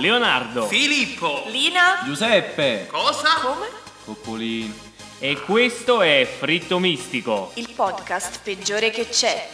Leonardo Filippo. Lina? Giuseppe! Cosa? Come? Coccolino. e questo è Fritto Mistico. Il podcast peggiore che c'è.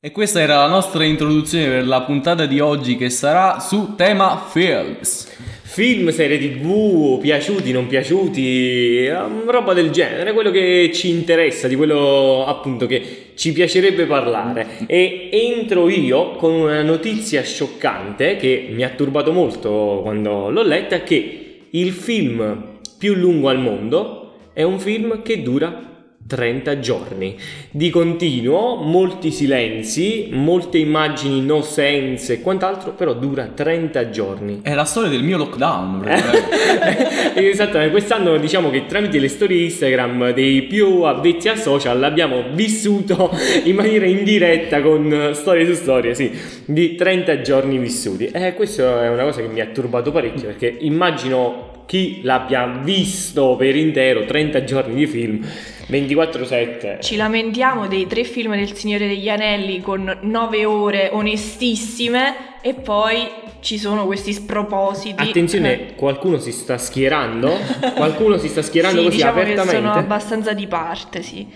E questa era la nostra introduzione per la puntata di oggi che sarà su tema films. Film, serie tv, piaciuti, non piaciuti, ehm, roba del genere, quello che ci interessa, di quello appunto che ci piacerebbe parlare. E entro io con una notizia scioccante che mi ha turbato molto quando l'ho letta, che il film più lungo al mondo è un film che dura 30 giorni di continuo, molti silenzi, molte immagini no sense e quant'altro, però dura 30 giorni. È la storia del mio lockdown. Esattamente, quest'anno diciamo che tramite le storie Instagram dei più avvezzi al social abbiamo vissuto in maniera indiretta con storie su storie, sì, di 30 giorni vissuti. E questa è una cosa che mi ha turbato parecchio perché immagino chi l'abbia visto per intero 30 giorni di film 24/7. Ci lamentiamo dei tre film del Signore degli Anelli con nove ore onestissime e poi ci sono questi spropositi. Attenzione, qualcuno si sta schierando, qualcuno si sta schierando sì, così diciamo che apertamente. sono abbastanza di parte, sì.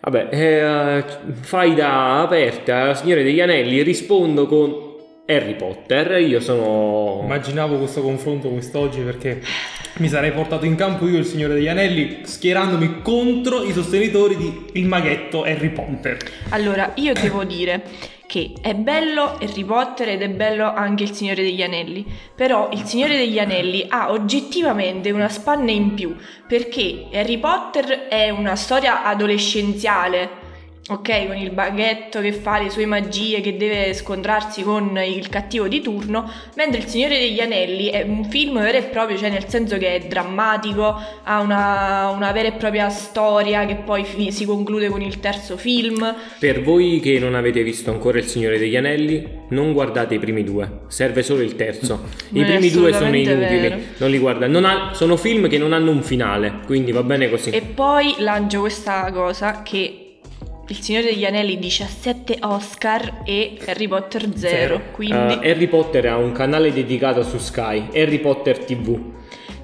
Vabbè, eh, fai da aperta, Signore degli Anelli, rispondo con Harry Potter. Io sono. Immaginavo questo confronto quest'oggi perché mi sarei portato in campo io il Signore degli Anelli schierandomi contro i sostenitori di Il maghetto Harry Potter. Allora, io devo dire che è bello Harry Potter ed è bello anche il Signore degli Anelli, però il Signore degli Anelli ha oggettivamente una spanna in più, perché Harry Potter è una storia adolescenziale, ok, con il baghetto che fa le sue magie, che deve scontrarsi con il cattivo di turno, mentre il Signore degli Anelli è un film vero e proprio, cioè nel senso che è drammatico, ha una, una vera e propria storia che poi fi- si conclude con il terzo film. Per voi che non avete visto ancora Il Signore degli Anelli, non guardate i primi due, serve solo il terzo. I Non primi due sono inutili, vero. non li guarda. Non ha- sono film che non hanno un finale, quindi va bene così. E poi lancio questa cosa che il Signore degli Anelli 17 Oscar e Harry Potter 0, Zero. quindi Uh, Harry Potter ha un canale dedicato su Sky, Harry Potter TV.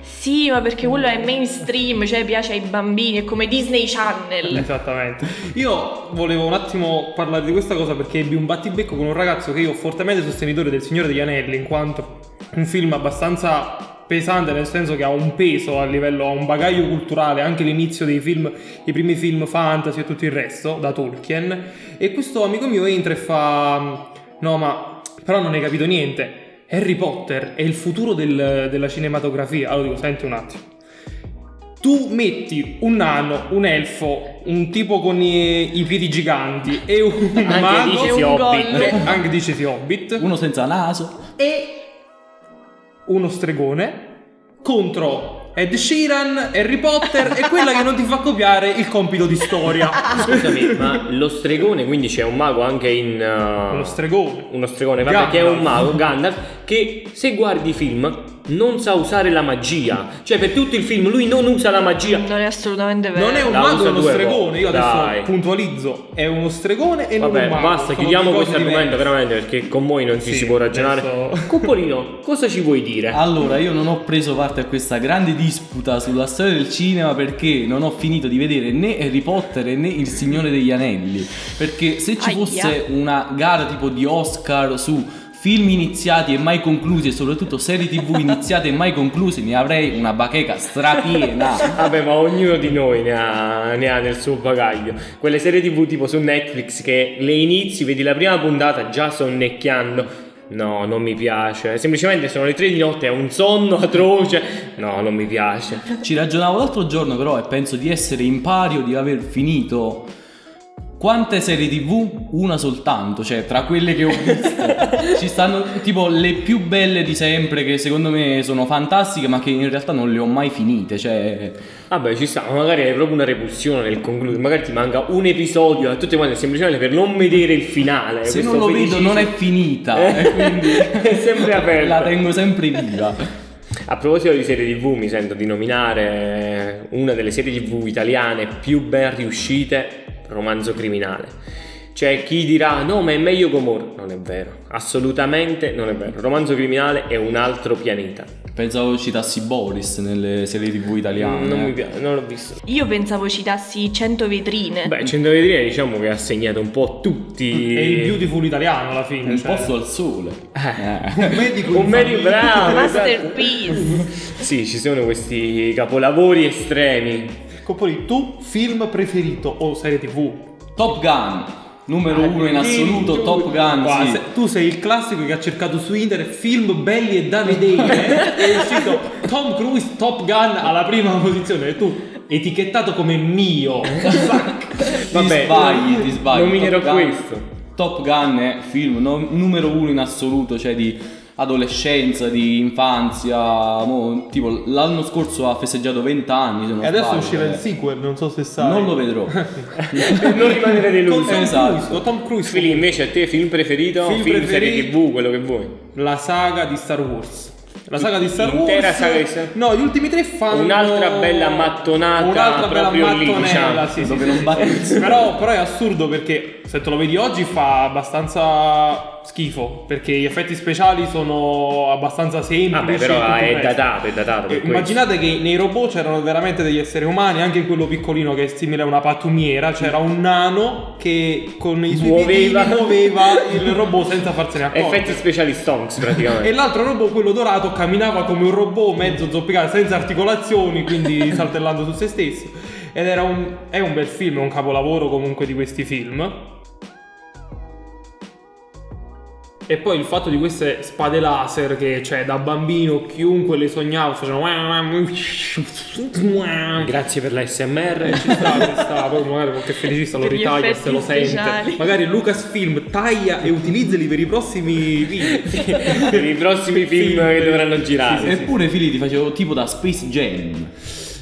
sì, ma perché quello è mainstream, cioè piace ai bambini, è come Disney Channel. Esattamente. Io volevo un attimo parlare di questa cosa perché ebbi un battibecco con un ragazzo che io ho fortemente sostenitore del Signore degli Anelli in quanto un film abbastanza pesante nel senso che ha un peso a livello, ha un bagaglio culturale, anche l'inizio dei film, i primi film fantasy e tutto il resto da Tolkien e questo amico mio entra e fa no ma però non hai capito niente. Harry Potter è il futuro del- della cinematografia. Allora dico, senti un attimo. Tu metti un nano, un elfo, un tipo con i, i piedi giganti e un Anche mago, dici E un Hobbit. e anche dicesi Hobbit, Uno senza naso. e uno stregone contro Ed Sheeran, Harry Potter e quella che non ti fa copiare il compito di storia. Scusami, ma lo stregone, quindi c'è un mago anche in... uh, Uno stregone. uno stregone, vabbè, che è un Gandalf. mago, Gandalf, che se guardi i film non sa usare la magia. Cioè, per tutto il film lui non usa la magia. Non è assolutamente vero. Non è un La mago, è uno stregone. Io adesso Dai. puntualizzo: è uno stregone e non Vabbè, un mago. basta, Sono chiudiamo questo argomento veramente perché con voi non ci Sì, si può ragionare. adesso- Cuppolino, cosa ci vuoi dire? Allora, io non ho preso parte a questa grande disputa sulla storia del cinema perché non ho finito di vedere né Harry Potter né Il Signore degli Anelli. Perché se ci Aia. fosse una gara tipo di Oscar su film iniziati e mai conclusi e soprattutto serie tv iniziate e mai concluse, ne avrei una bacheca strapiena. Vabbè, ma ognuno di noi ne ha, ne ha nel suo bagaglio. Quelle serie TV tipo su Netflix che le inizi, vedi la prima puntata già sonnecchiando. No, non mi piace. Semplicemente sono le tre di notte, è un sonno atroce. No, non mi piace. Ci ragionavo l'altro giorno però e penso di essere in pari o di aver finito quante serie tv? Una soltanto, cioè tra quelle che ho visto ci stanno tipo le più belle di sempre che secondo me sono fantastiche ma che in realtà non le ho mai finite, cioè Vabbè, ci sta, ma magari hai proprio una repulsione nel concludere. Magari ti manca un episodio a tutte quante, semplicemente per non vedere il finale. se non lo vedo feticismo- non è finita e quindi è sempre aperta. la tengo sempre viva. A proposito di serie tv, mi sento di nominare una delle serie tv italiane più ben riuscite, Romanzo Criminale. C'è chi dirà no, ma è meglio Gomorra. Non è vero, Assolutamente non è vero. Romanzo criminale è un altro pianeta. Pensavo citassi Boris nelle serie tv italiane. Non eh. mi piace, non l'ho visto. Io pensavo citassi 100 vetrine. Beh, 100 vetrine diciamo che ha segnato un po' tutti. È il beautiful italiano alla fine. Un cioè. posto al sole. Eh. Un medico Un famiglia. bravo. esatto. Masterpiece. Sì, ci sono questi capolavori estremi. Poi tu film preferito o serie tv? Top Gun, numero uno in assoluto, Tu- Top Gun. Guarda, sì. se- tu sei il classico che ha cercato su internet film belli e da vedere. è uscito Tom Cruise Top Gun alla prima posizione. E tu etichettato come mio. Ti Vabbè, sbagli, ti sbagli. nominerò Top Gun- questo. Top Gun è film no- numero uno in assoluto, cioè di adolescenza, di infanzia. mo, tipo l'anno scorso ha festeggiato 20 anni. Se non e adesso sbaglio, uscirà il eh. sequel, non so se sai. Non lo vedrò. non rimanere Con deluso. Tom Esatto. Cruise, con Tom Cruise. Fili, invece a te film preferito? Film Film, preferiti? serie tv, quello che vuoi. La saga di Star Wars. La saga di Star Intera Wars. saga di Star- No, gli ultimi tre fanno. Un'altra bella mattonata Un'altra bella proprio lì, mattonella, diciamo. sì, sì, Dove sì. non batte il sole. però, però è assurdo perché se te lo vedi oggi fa abbastanza schifo. Perché gli effetti speciali sono abbastanza semplici. Vabbè, però è datato, è datato. Eh, questo. Immaginate che nei robot c'erano veramente degli esseri umani, anche quello piccolino che è simile a una pattumiera, c'era un nano che con i suoi Muoveva. muoveva il robot senza farsene accorgere. Effetti speciali stonks praticamente. E l'altro robot, quello dorato, camminava come un robot mezzo zoppicato, senza articolazioni, quindi saltellando su se stesso. Ed era un, è un bel film, è un capolavoro comunque di questi film. E poi il fatto di queste spade laser che, cioè, da bambino chiunque le sognava facevano... Grazie per la SMR. Ci sta, ci sta, poi magari qualche felicista lo ritaglia se lo sente. speciali. Magari Lucasfilm taglia e utilizzali per i prossimi video. per i prossimi film Film, che sì. dovranno girare. Sì, sì, Eppure Fili ti facevo tipo da Space Jam.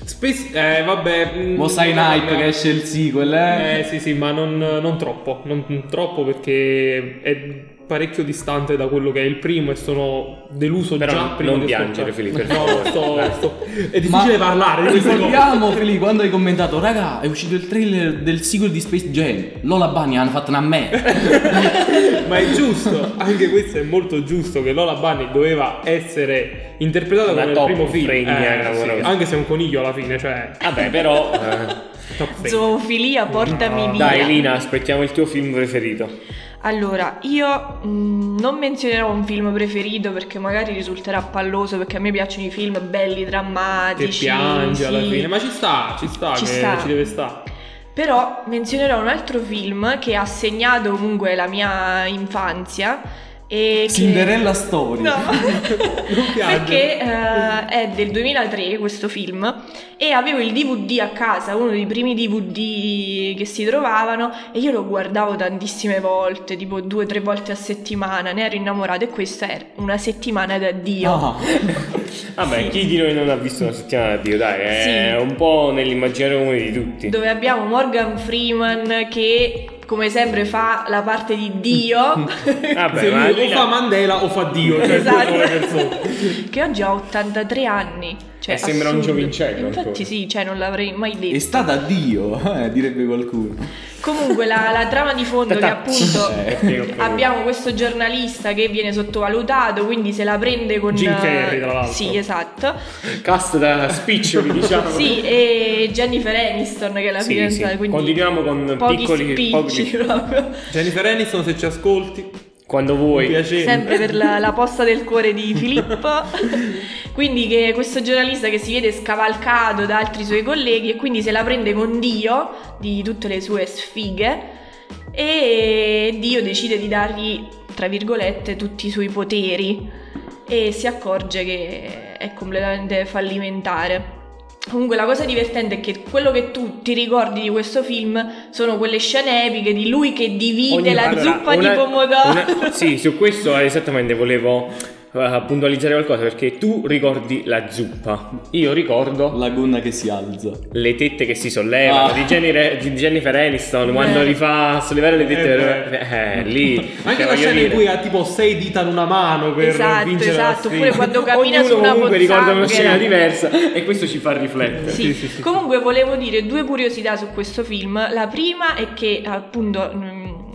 Space, eh, vabbè. mm, Mo sai in hype che esce il sequel, eh? Eh, sì, sì, ma non, non troppo. Non troppo perché è parecchio distante da quello che è il primo e sono deluso Però già non- prima non di piangere, ascoltare. Fili, per No, sto, Dai. sto- È difficile parlare di. Ricordiamo, Fili, quando hai commentato, raga, è uscito il trailer del sequel di Space Jam. Lola Bunny hanno fatto una me. Ma è giusto, anche questo è molto giusto che Lola Bunny doveva essere interpretata come nel top primo film. Eh, lavoro sì, anche se è un coniglio alla fine, cioè Vabbè, però. eh. Zoofilia, portami via. Dai, Lina, aspettiamo il tuo film preferito. Allora, io mh, non menzionerò un film preferito perché magari risulterà palloso perché a me piacciono i film belli, Che drammatici. piange alla sì. fine, ma ci sta, ci sta, Ci che sta. ci deve stare. Però menzionerò un altro film che ha segnato comunque la mia infanzia e che... Cinderella Story. No, perché eh, è del 2003 questo film e avevo il DVD a casa, uno dei primi DVD che si trovavano e io lo guardavo tantissime volte, tipo due o tre volte a settimana, ne ero innamorata e questa era una settimana da Dio. Ah, Vabbè, chi di noi non ha visto una settimana da Dio? Dai, è Sì. un po' nell'immaginario comune di tutti. Dove abbiamo Morgan Freeman che come sempre fa la parte di Dio Vabbè, Se ma lui o fa Mandela o fa Dio, cioè Esatto. che oggi ha 83 anni. Cioè, E sembra un giovincello Infatti ancora. sì, cioè non l'avrei mai detto. è stata Dio, eh, direbbe qualcuno. Comunque la, la trama di fondo che appunto Eh, abbiamo questo giornalista che viene sottovalutato, quindi se la prende con... Jim Carrey, tra l'altro. Sì, esatto. Cast da spiccioli, diciamo. Sì, e Jennifer Aniston che è la Sì, fidanzata, sì. quindi Continuiamo con pochi piccoli- spicci pochi- proprio. Jennifer Aniston, se ci ascolti, Quando vuoi. Sempre per la, la posta del cuore di Filippo. Quindi che questo giornalista che si vede scavalcato da altri suoi colleghi e quindi se la prende con Dio di tutte le sue sfighe e Dio decide di dargli, tra virgolette, tutti i suoi poteri e si accorge che è completamente fallimentare. Comunque la cosa divertente è che quello che tu ti ricordi di questo film sono quelle scene epiche di lui che divide Ogni- la allora, zuppa una- di pomodoro. una- sì, su questo esattamente volevo eh, puntualizzare qualcosa perché tu ricordi la zuppa. Io ricordo La gonna che si alza. le tette che si sollevano Ah. di, Jennifer, di Jennifer Aniston quando Eh. li fa sollevare le tette. Eh, Eh, lì. Anche cioè, la scena in cui ha tipo sei dita in una mano per Esatto, vincere la esatto, sfida. oppure quando cammina Ognuno su una comunque ricorda una scena diversa e questo ci fa riflettere. Sì. Sì, sì, sì. Comunque volevo dire due curiosità su questo film. La prima è che appunto.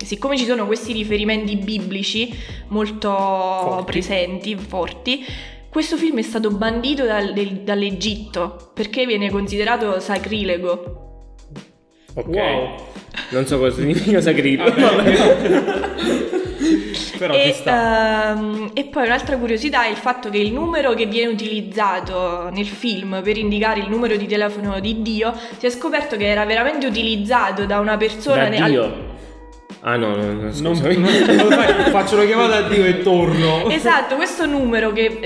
Siccome ci sono questi riferimenti biblici molto presenti, forti, questo film è stato bandito dal- del- dall'Egitto perché viene considerato sacrilego. Ok. Wow. Non so cosa significa sacrificio. Però e, ci sta. ehm, e poi un'altra curiosità è il fatto che il numero che viene utilizzato nel film per indicare il numero di telefono di Dio si è scoperto che era veramente utilizzato da una persona Da ne- al- Dio. Ah no, no, no Non, non- fai, faccio una chiamata a Dio e torno. Esatto, questo numero che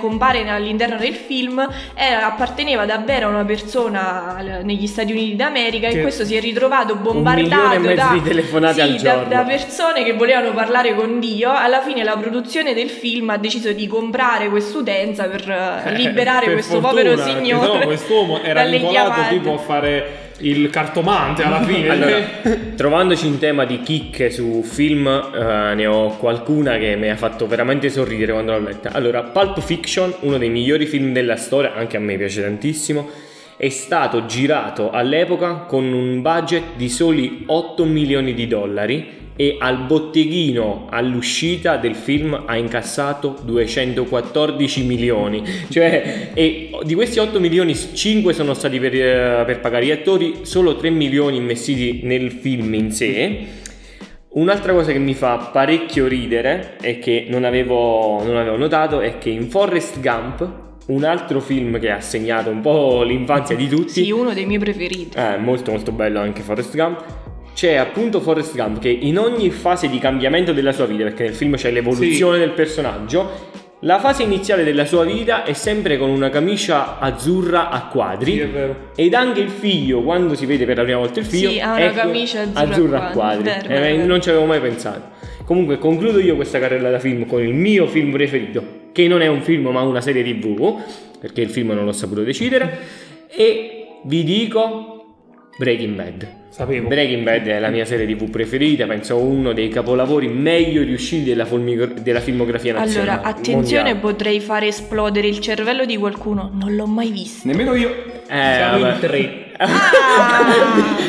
compare all'interno del film era- apparteneva davvero a una persona negli Stati Uniti d'America Che- e questo si è ritrovato e bombardato mezzo da, di telefonate sì, al da- giorno. da persone che volevano parlare con Dio. Alla fine la produzione del film ha deciso di comprare quest'utenza per eh, liberare Per questo fortuna, povero signore. sennò quest'uomo era vincolato tipo a fare il cartomante alla fine. Allora, trovandoci in tema di chicche su film, eh, ne ho qualcuna che mi ha fatto veramente sorridere quando l'ho letta. Allora, Pulp Fiction, uno dei migliori film della storia, anche a me piace tantissimo, è stato girato all'epoca con un budget di soli 8 milioni di dollari e al botteghino all'uscita del film ha incassato 214 milioni. Cioè, e di questi 8 milioni 5 sono stati per, eh, per pagare gli attori, solo 3 milioni investiti nel film in sé. Un'altra cosa che mi fa parecchio ridere e che non avevo, non avevo notato è che in Forrest Gump, un altro film che ha segnato un po' l'infanzia di tutti, Sì, uno dei miei preferiti. eh, molto molto bello anche Forrest Gump. C'è appunto Forrest Gump che in ogni fase di cambiamento della sua vita, perché nel film c'è l'evoluzione del personaggio, la fase iniziale della sua vita è sempre con una camicia azzurra a quadri. Sì, è vero. Ed anche il figlio, quando si vede per la prima volta il figlio, Sì, ha una camicia azzurra a a quadri. quadri. Vero, Eh, vero. Non ci avevo mai pensato. Comunque concludo io questa carriera da film con il mio film preferito, che non è un film ma una serie tv, perché il film non l'ho saputo decidere, e vi dico Breaking Bad. Sapevo. Breaking Bad è la mia serie tv preferita, penso uno dei capolavori meglio riusciti della, fulmigo- della filmografia nazionale. Allora, attenzione, mondiale. potrei fare esplodere il cervello di qualcuno. Non l'ho mai visto. Nemmeno io. Eh, Siamo vabbè. in tre.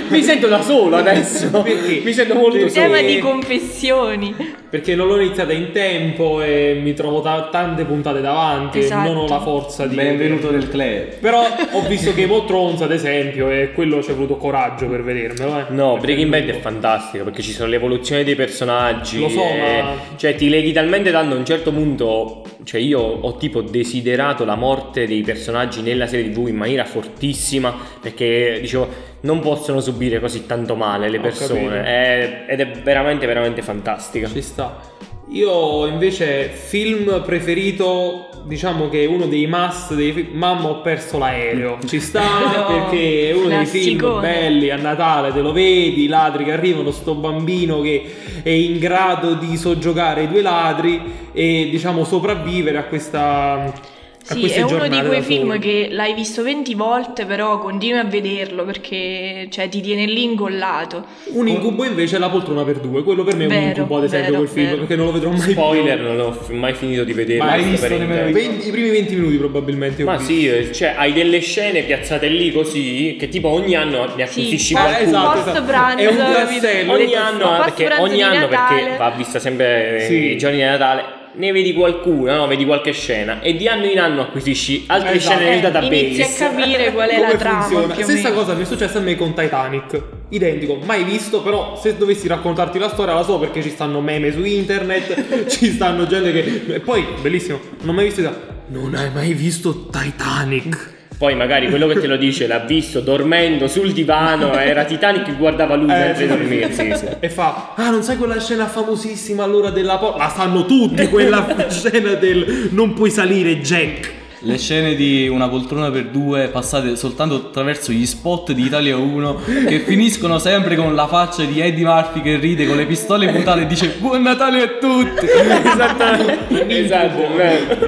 Mi sento da solo adesso. Perché? Mi sento molto solo. Tema di confessioni. Perché non l'ho iniziata in tempo e mi trovo ta- tante puntate davanti Esatto. e non ho la forza di... Benvenuto nel club. Però ho visto Game of Thrones ad esempio e quello ci è voluto coraggio per vedermelo. Eh. No, Breaking Bad è fantastico perché ci sono l'evoluzione dei personaggi. Lo so, e- ma- Cioè, ti leghi talmente tanto a un certo punto. Cioè, io ho tipo desiderato la morte dei personaggi nella serie TV in maniera fortissima perché dicevo. Non possono subire così tanto male le Ho persone. È- ed è veramente, veramente fantastica. Ci sta. Io invece film preferito, diciamo che è uno dei must dei film, Mamma ho perso l'aereo. Ci sta No, perché è uno dei film belli a Natale, te lo vedi, i ladri che arrivano, sto bambino che è in grado di soggiogare i due ladri e diciamo sopravvivere a questa Sì, è uno di quei film che l'hai visto 20 volte, però continui a vederlo perché cioè, ti tiene lì incollato. Un incubo invece è la poltrona per due, quello per me è un Vero, incubo ad esempio vero, quel film vero. perché non lo vedrò mai Spoiler, più. non ho f- mai finito di vederlo. Mai sto visto per nemmeno intero. io. 20 I primi 20 minuti probabilmente. Ma visto. sì, eh, cioè hai delle scene piazzate lì così che tipo ogni anno ne Sì, acquisisci Eh, qualcuno. esatto, esatto. pranzo, È un capito? tassello. ogni anno, perché ogni anno perché va vista sempre Sì. i giorni di Natale ne vedi qualcuna, no? vedi qualche scena e di anno in anno acquisisci altre Esatto. scene nel Eh, database. inizi a capire qual è la trama. Stessa cosa mi è successa a me con Titanic. Identico, mai visto, però se dovessi raccontarti la storia la so perché ci stanno meme su internet, ci stanno gente che... E poi, bellissimo, non ho mai visto... Non hai mai visto Titanic? Poi magari quello che te lo dice l'ha visto dormendo sul divano, era Titanic che guardava lui Eh, mentre dormiva. sì. Sì. E fa, ah non sai quella scena famosissima allora della porta? La sanno tutti quella scena del non puoi salire Jack. Le scene di una poltrona per due passate soltanto attraverso gli spot di Italia 1 che finiscono sempre con la faccia di Eddie Murphy che ride con le pistole puntate e dice Buon Natale a tutti! Esattamente. esatto,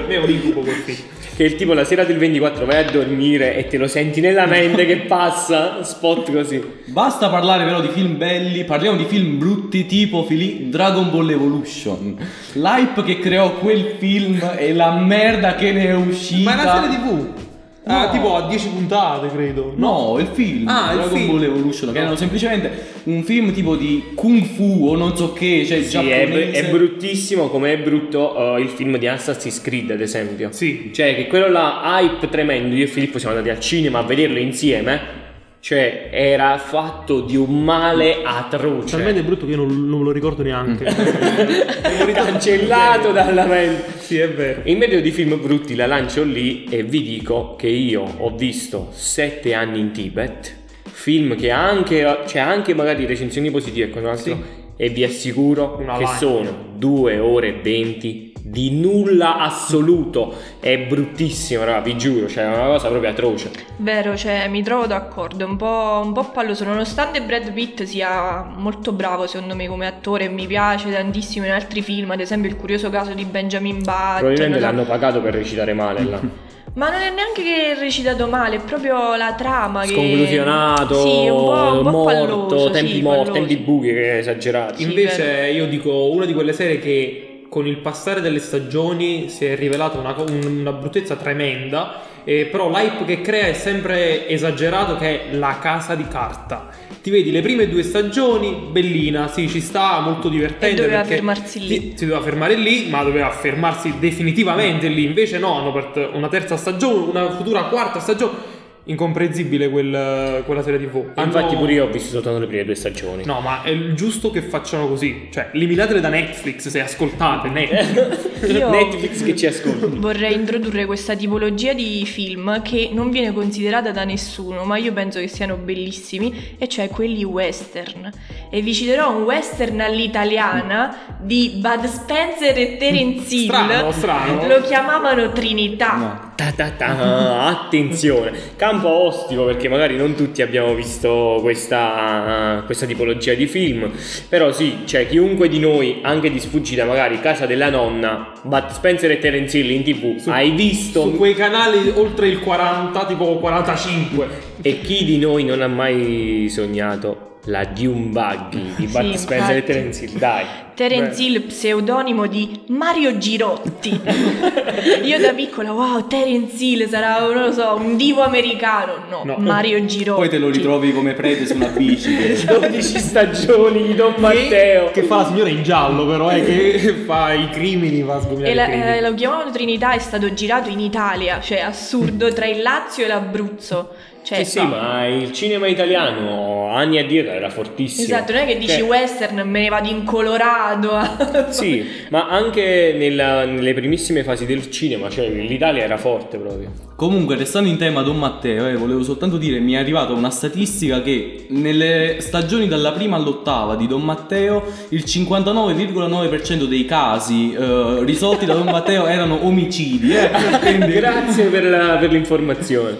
è un incubo quel film. Che il tipo la sera del 24 vai a dormire e te lo senti nella mente che passa spot così. Basta parlare però di film belli, parliamo di film brutti tipo fili- Dragon Ball Evolution. L'hype che creò quel film e la merda che ne è uscita. Ma è una serie tv. Ah, No. tipo a 10 puntate, credo. No, il film Ah, il Dragon film. Ball Evolution, che erano semplicemente un film tipo di Kung Fu o non so che, cioè Sì, è, è bruttissimo come è brutto eh, il film di Assassin's Creed, ad esempio. Sì. Cioè, che quello là, hype tremendo. Io e Filippo siamo andati al cinema a vederlo insieme. Cioè, era fatto di un male atroce. Talmente brutto che io non, non lo ricordo neanche. Cancellato dalla mente. Sì, è vero. In merito di film brutti la lancio lì e vi dico che io ho visto Sette anni in Tibet, film che ha anche, cioè anche magari recensioni positive e quant'altro, e vi assicuro Una che line. sono 2 ore e 20 di nulla assoluto. È bruttissimo, raga, vi giuro, cioè è una cosa proprio atroce. Vero, cioè mi trovo d'accordo, è un po', un po' palloso, nonostante Brad Pitt sia molto bravo secondo me come attore, mi piace tantissimo in altri film, ad esempio il curioso caso di Benjamin Button. Probabilmente la- l'hanno pagato per recitare male là. Ma non è neanche che è recitato male, è proprio la trama che... Sconclusionato, Sì, un po', un po' morto, palloso, tempi sì, morti, tempi buchi, che esagerati. Sì, Invece io dico una di quelle serie che con il passare delle stagioni si è rivelata una, una bruttezza tremenda, eh, però l'hype che crea è sempre esagerato che è la casa di carta. Ti vedi le prime due stagioni, bellina, sì, ci sta, molto divertente. E doveva fermarsi lì. Si, si doveva fermare lì, ma doveva fermarsi definitivamente lì. Invece no, hanno una terza stagione, una futura quarta stagione. Incomprensibile quel- quella serie tv. Hanno- Infatti pure io ho visto soltanto le prime due stagioni. No, ma è giusto che facciano così. Cioè, eliminatele da Netflix se ascoltate. Netflix. Io- Netflix che ci ascolta. Vorrei introdurre questa tipologia di film che non viene considerata da nessuno, ma io penso che siano bellissimi, e cioè quelli western. E vi citerò un western all'italiana di Bud Spencer e Terence Hill. Strano, strano. Lo chiamavano Trinità. No. Ta ta ta, attenzione, campo ostico perché magari non tutti abbiamo visto questa, questa tipologia di film, però sì, cioè chiunque di noi, anche di sfuggita magari Casa della Nonna, Bud Spencer e Terence Hill in tv, hai visto Su quei canali oltre il 40, tipo 45. e chi di noi non ha mai sognato la Dune Buggy di Bud Sì, Spencer e. Terence Hill, dai. Terence Hill, pseudonimo di Mario Girotti. Io da piccola, wow, Terence Hill sarà, non lo so, un divo americano. No, No. Mario Girotti. Poi te lo ritrovi come prete su una bici. che- 12 stagioni di Don Matteo. Che fa la signora in giallo, però, eh, che fa i crimini, va a sgominare E la- eh, lo chiamavano Trinità è stato girato in Italia, cioè assurdo, tra il Lazio e l'Abruzzo. Cioè, Sì, sì, ma il cinema italiano anni addietro era fortissimo. Esatto, non è che dici Cioè, western, me ne vado in Colorado. Sì, ma anche nella- nelle primissime fasi del cinema, cioè l'Italia era forte proprio. Comunque, restando in tema Don Matteo, eh, volevo soltanto dire, mi è arrivata una statistica che nelle stagioni dalla prima all'ottava di Don Matteo il 59,9% dei casi eh, risolti da Don Matteo erano omicidi. Eh. Quindi- Grazie per, la- per l'informazione.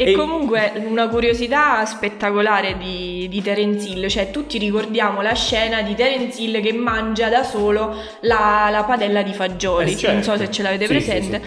E comunque una curiosità spettacolare di, di Terence Hill, cioè tutti ricordiamo la scena di Terence Hill che mangia da solo la, la padella di fagioli, Eh, certo. non so se ce l'avete Sì, presente.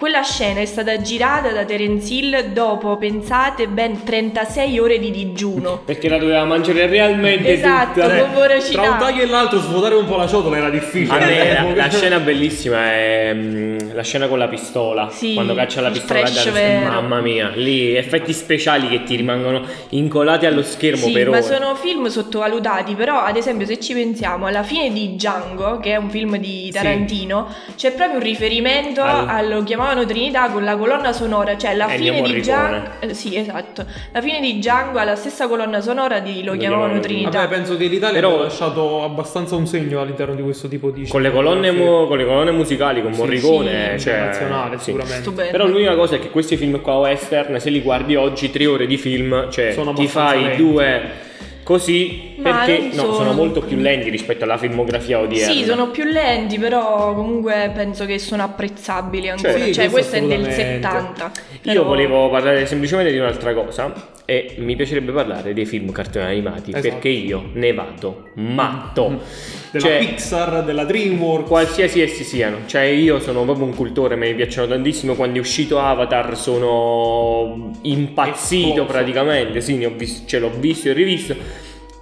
Quella scena è stata girata da Terence Hill dopo, pensate, ben 36 ore di digiuno. Perché la doveva mangiare realmente Esatto, tutta. con voracità. Tra un taglio e l'altro svuotare un po' la ciotola era difficile. A me Eh, la, la scena bellissima è mm, la scena con la pistola. Sì, quando caccia la pistola da. Mamma mia, lì effetti speciali che ti rimangono incolati allo schermo Sì, per ma ore. sono film sottovalutati, però ad esempio se ci pensiamo alla fine di Django, che è un film di Tarantino, c'è proprio un riferimento Al- al... lo chiamavano Trinità con la colonna sonora, cioè la Ennio fine di. Django, eh, sì esatto, la fine di Django ha la stessa colonna sonora di lo, Lo chiamavano chiamavano Trinità. Vabbè, penso che l'Italia Però- abbia lasciato abbastanza un segno all'interno di questo tipo di Con le, colonne, mu- con le colonne musicali, con Sì, Morricone, sì, cioè, internazionale sì. sicuramente. Stupendo. Però l'unica cosa è che questi film qua western, se li guardi oggi, tre ore di film, cioè Sono ti fai lenti. due così, Perché non no, sono- sono molto più lenti rispetto alla filmografia odierna. Sì, sono più lenti, però comunque penso che sono apprezzabili ancora. Cioè, sì, cioè, questo questo è del assolutamente. 70. Io però- volevo parlare semplicemente di un'altra cosa e mi piacerebbe parlare dei film cartoni animati Esatto. perché io ne vado matto. Della Cioè, Pixar, della DreamWorks. Qualsiasi essi siano, cioè io sono proprio un cultore, mi piacciono tantissimo. Quando è uscito Avatar sono impazzito praticamente. Sì, ne ho visto, ce l'ho visto e rivisto.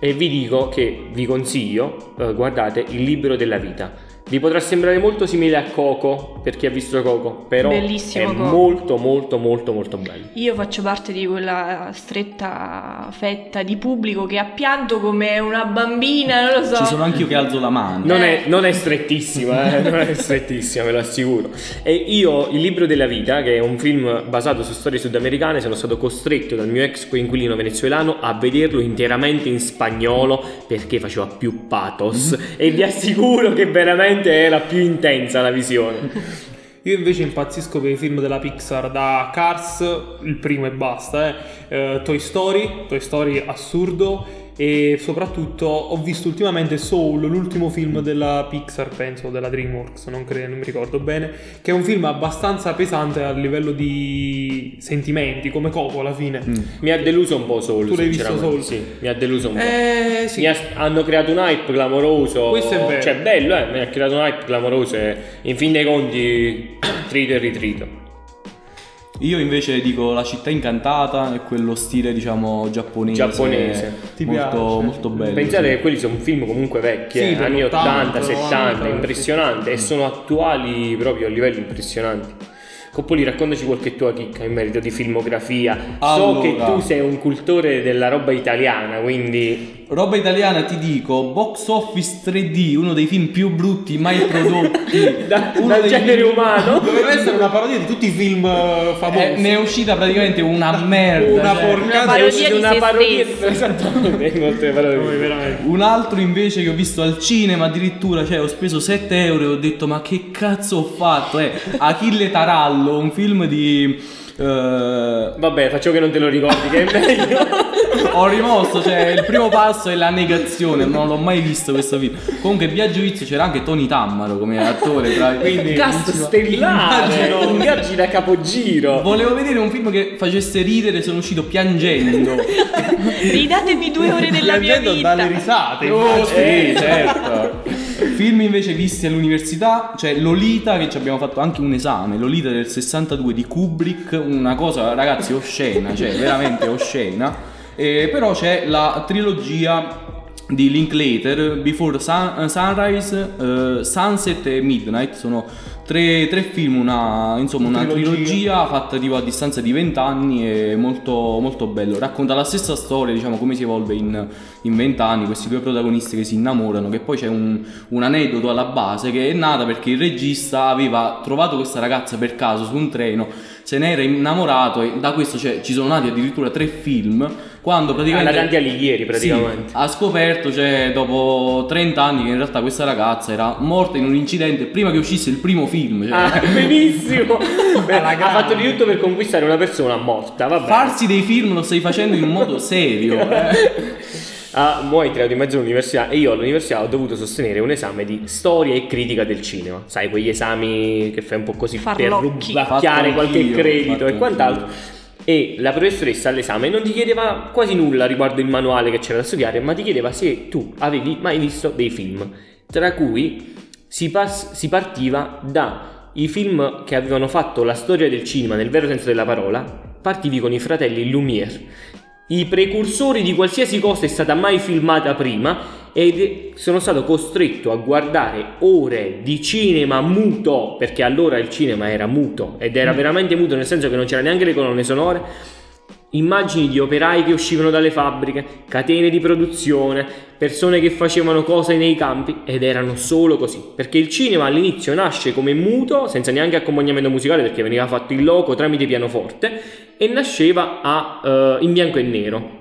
E vi dico che vi consiglio, eh, guardate il libro della vita. Vi potrà sembrare molto simile a Coco per chi ha visto Coco, però Bellissimo è Coco. molto molto molto molto bello. Io faccio parte di quella stretta fetta di pubblico che ha pianto come una bambina, non lo so. Ci sono anch'io che alzo la mano. Non Eh. è, non è strettissima, eh, non è strettissima, ve lo assicuro. E io, Il libro della vita, che è un film basato su storie sudamericane, sono stato costretto dal mio ex coinquilino venezuelano a vederlo interamente in spagnolo perché faceva più pathos. E vi assicuro che veramente era più intensa la visione. Io invece impazzisco per i film della Pixar, da Cars, il primo e basta, eh, eh, Toy Story, Toy Story assurdo e soprattutto ho visto ultimamente Soul, l'ultimo film della Pixar, penso, della DreamWorks, non, credo, non mi ricordo bene, che è un film abbastanza pesante a livello di sentimenti, come Coco alla fine. Mi ha deluso un po' Soul. Tu l'hai visto. Soul? Sì, mi ha deluso un po'. Eh sì, Mi ha- hanno creato un hype clamoroso. Questo è vero. Cioè, bello, eh. Mi ha creato un hype clamoroso. E in fin dei conti, trito e ritrito. Io invece dico La città incantata e quello stile, diciamo, giapponese. Giapponese. Ti molto, piace? molto bello. Pensate sì. che quelli sono film comunque vecchi, Sì, eh, anni 80, 80, 70, 90, impressionante. E sono attuali proprio a livelli impressionanti. Coppoli, raccontaci qualche tua chicca in merito di filmografia. So Allora. che tu sei un cultore della roba italiana, quindi. Roba italiana ti dico, Box Office 3D, uno dei film più brutti mai prodotti. Da- Uno dal dei genere film- umano. doveva essere una parodia di tutti i film eh, famosi. Eh, ne è uscita praticamente una merda. Una cioè. porcata. Una parodia È uscita di una se parodia stesso. Un altro invece che ho visto al cinema addirittura, cioè ho speso 7 euro e ho detto ma che cazzo ho fatto? È Achille Tarallo, un film di... eh, Vabbè, faccio che non te lo ricordi, che è meglio. ho rimosso, cioè il primo passo è la negazione, non l'ho mai visto questo film. Comunque Viaggio Vizio c'era anche Tony Tammaro come attore, tra quindi Cast stellare, Immagino. ingaggi da capogiro. Volevo vedere un film che facesse ridere, sono uscito piangendo. Ridatemi due ore della mia Piangendo vita. dalle risate. Oh, sì, certo. Film invece visti all'università, cioè Lolita che ci abbiamo fatto anche un esame, Lolita del 62 di Kubrick, una cosa ragazzi oscena, cioè veramente oscena. Eh, però c'è la trilogia di Linklater, Before Sun- Sunrise, eh, Sunset e Midnight, sono tre, tre film, una, insomma una Trilogia. trilogia fatta tipo a distanza di 20 anni e molto, molto bello. Racconta la stessa storia, diciamo, come si evolve in, in 20 anni, questi due protagonisti che si innamorano, che poi c'è un, un aneddoto alla base che è nata perché il regista aveva trovato questa ragazza per caso su un treno, se ne era innamorato e da questo cioè, ci sono nati addirittura tre film, quando praticamente... Alla Dante Alighieri, praticamente. Sì, ha scoperto, cioè, dopo 30 anni, che in realtà questa ragazza era morta in un incidente prima che uscisse il primo film. Cioè, Ah, benissimo. Beh, ha fatto di tutto per conquistare una persona morta. Vabbè. Farsi dei film lo stai facendo in un modo serio. eh. Ah, mo hai tirato in mezzo all'università e io all'università ho dovuto sostenere un esame di storia e critica del cinema. Sai, quegli esami che fai un po' così Farlocchi. per rubacchiare qualche anch'io, credito e quant'altro. E la professoressa all'esame non ti chiedeva quasi nulla riguardo il manuale che c'era da studiare, ma ti chiedeva se tu avevi mai visto dei film, tra cui si, pas- si partiva dai film che avevano fatto la storia del cinema nel vero senso della parola, partivi con i fratelli Lumière, i precursori di qualsiasi cosa è stata mai filmata prima ed sono stato costretto a guardare ore di cinema muto, perché allora il cinema era muto ed era veramente muto nel senso che non c'era neanche le colonne sonore. Immagini di operai che uscivano dalle fabbriche, catene di produzione, persone che facevano cose nei campi ed erano solo così. Perché il cinema all'inizio nasce come muto, senza neanche accompagnamento musicale perché veniva fatto in loco tramite pianoforte e nasceva a, eh, in bianco e nero.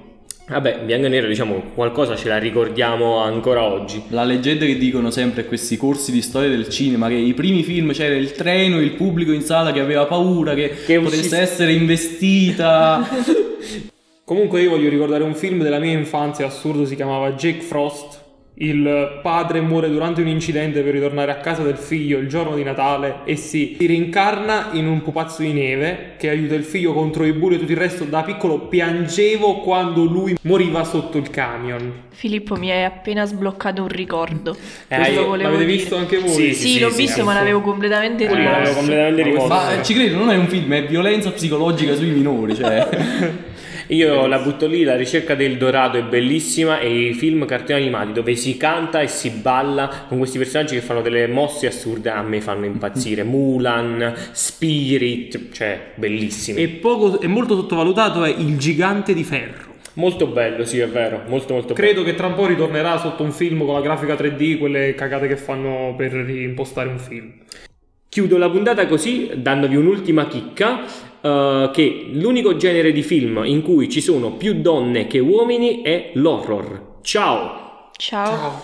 Vabbè, bianco e nero diciamo qualcosa ce la ricordiamo ancora oggi. La leggenda che dicono sempre questi corsi di storia del cinema che i primi film c'era il treno, il pubblico in sala che aveva paura che, Che potesse uscisse- essere investita. Comunque io voglio ricordare un film della mia infanzia assurdo, si chiamava Jake Frost. Il padre muore durante un incidente per ritornare a casa del figlio il giorno di Natale e si, si rincarna in un pupazzo di neve che aiuta il figlio contro i bulli e tutto il resto. Da piccolo piangevo quando lui moriva sotto il camion. Filippo mi hai appena sbloccato un ricordo. Eh, Questo volevo L'avete dire. visto anche voi? Sì, Sì, l'ho sì, visto, sì, ma sì. l'avevo completamente Eh, l'avevo rimosso. completamente rimosso. Ma ci credo, non è un film, è violenza psicologica sui minori. Cioè. Io la butto lì, la ricerca del Dorado è bellissima e i film cartoni animati dove si canta e si balla con questi personaggi che fanno delle mosse assurde a me fanno impazzire. Mulan, Spirit, cioè bellissimi. E, poco, e molto sottovalutato è Il gigante di ferro. Molto bello, sì, è vero, molto molto Credo che tra un po' ritornerà sotto un film con la grafica 3D, quelle cagate che fanno per reimpostare un film. Chiudo la puntata così dandovi un'ultima chicca eh, che l'unico genere di film in cui ci sono più donne che uomini è l'horror. Ciao! Ciao.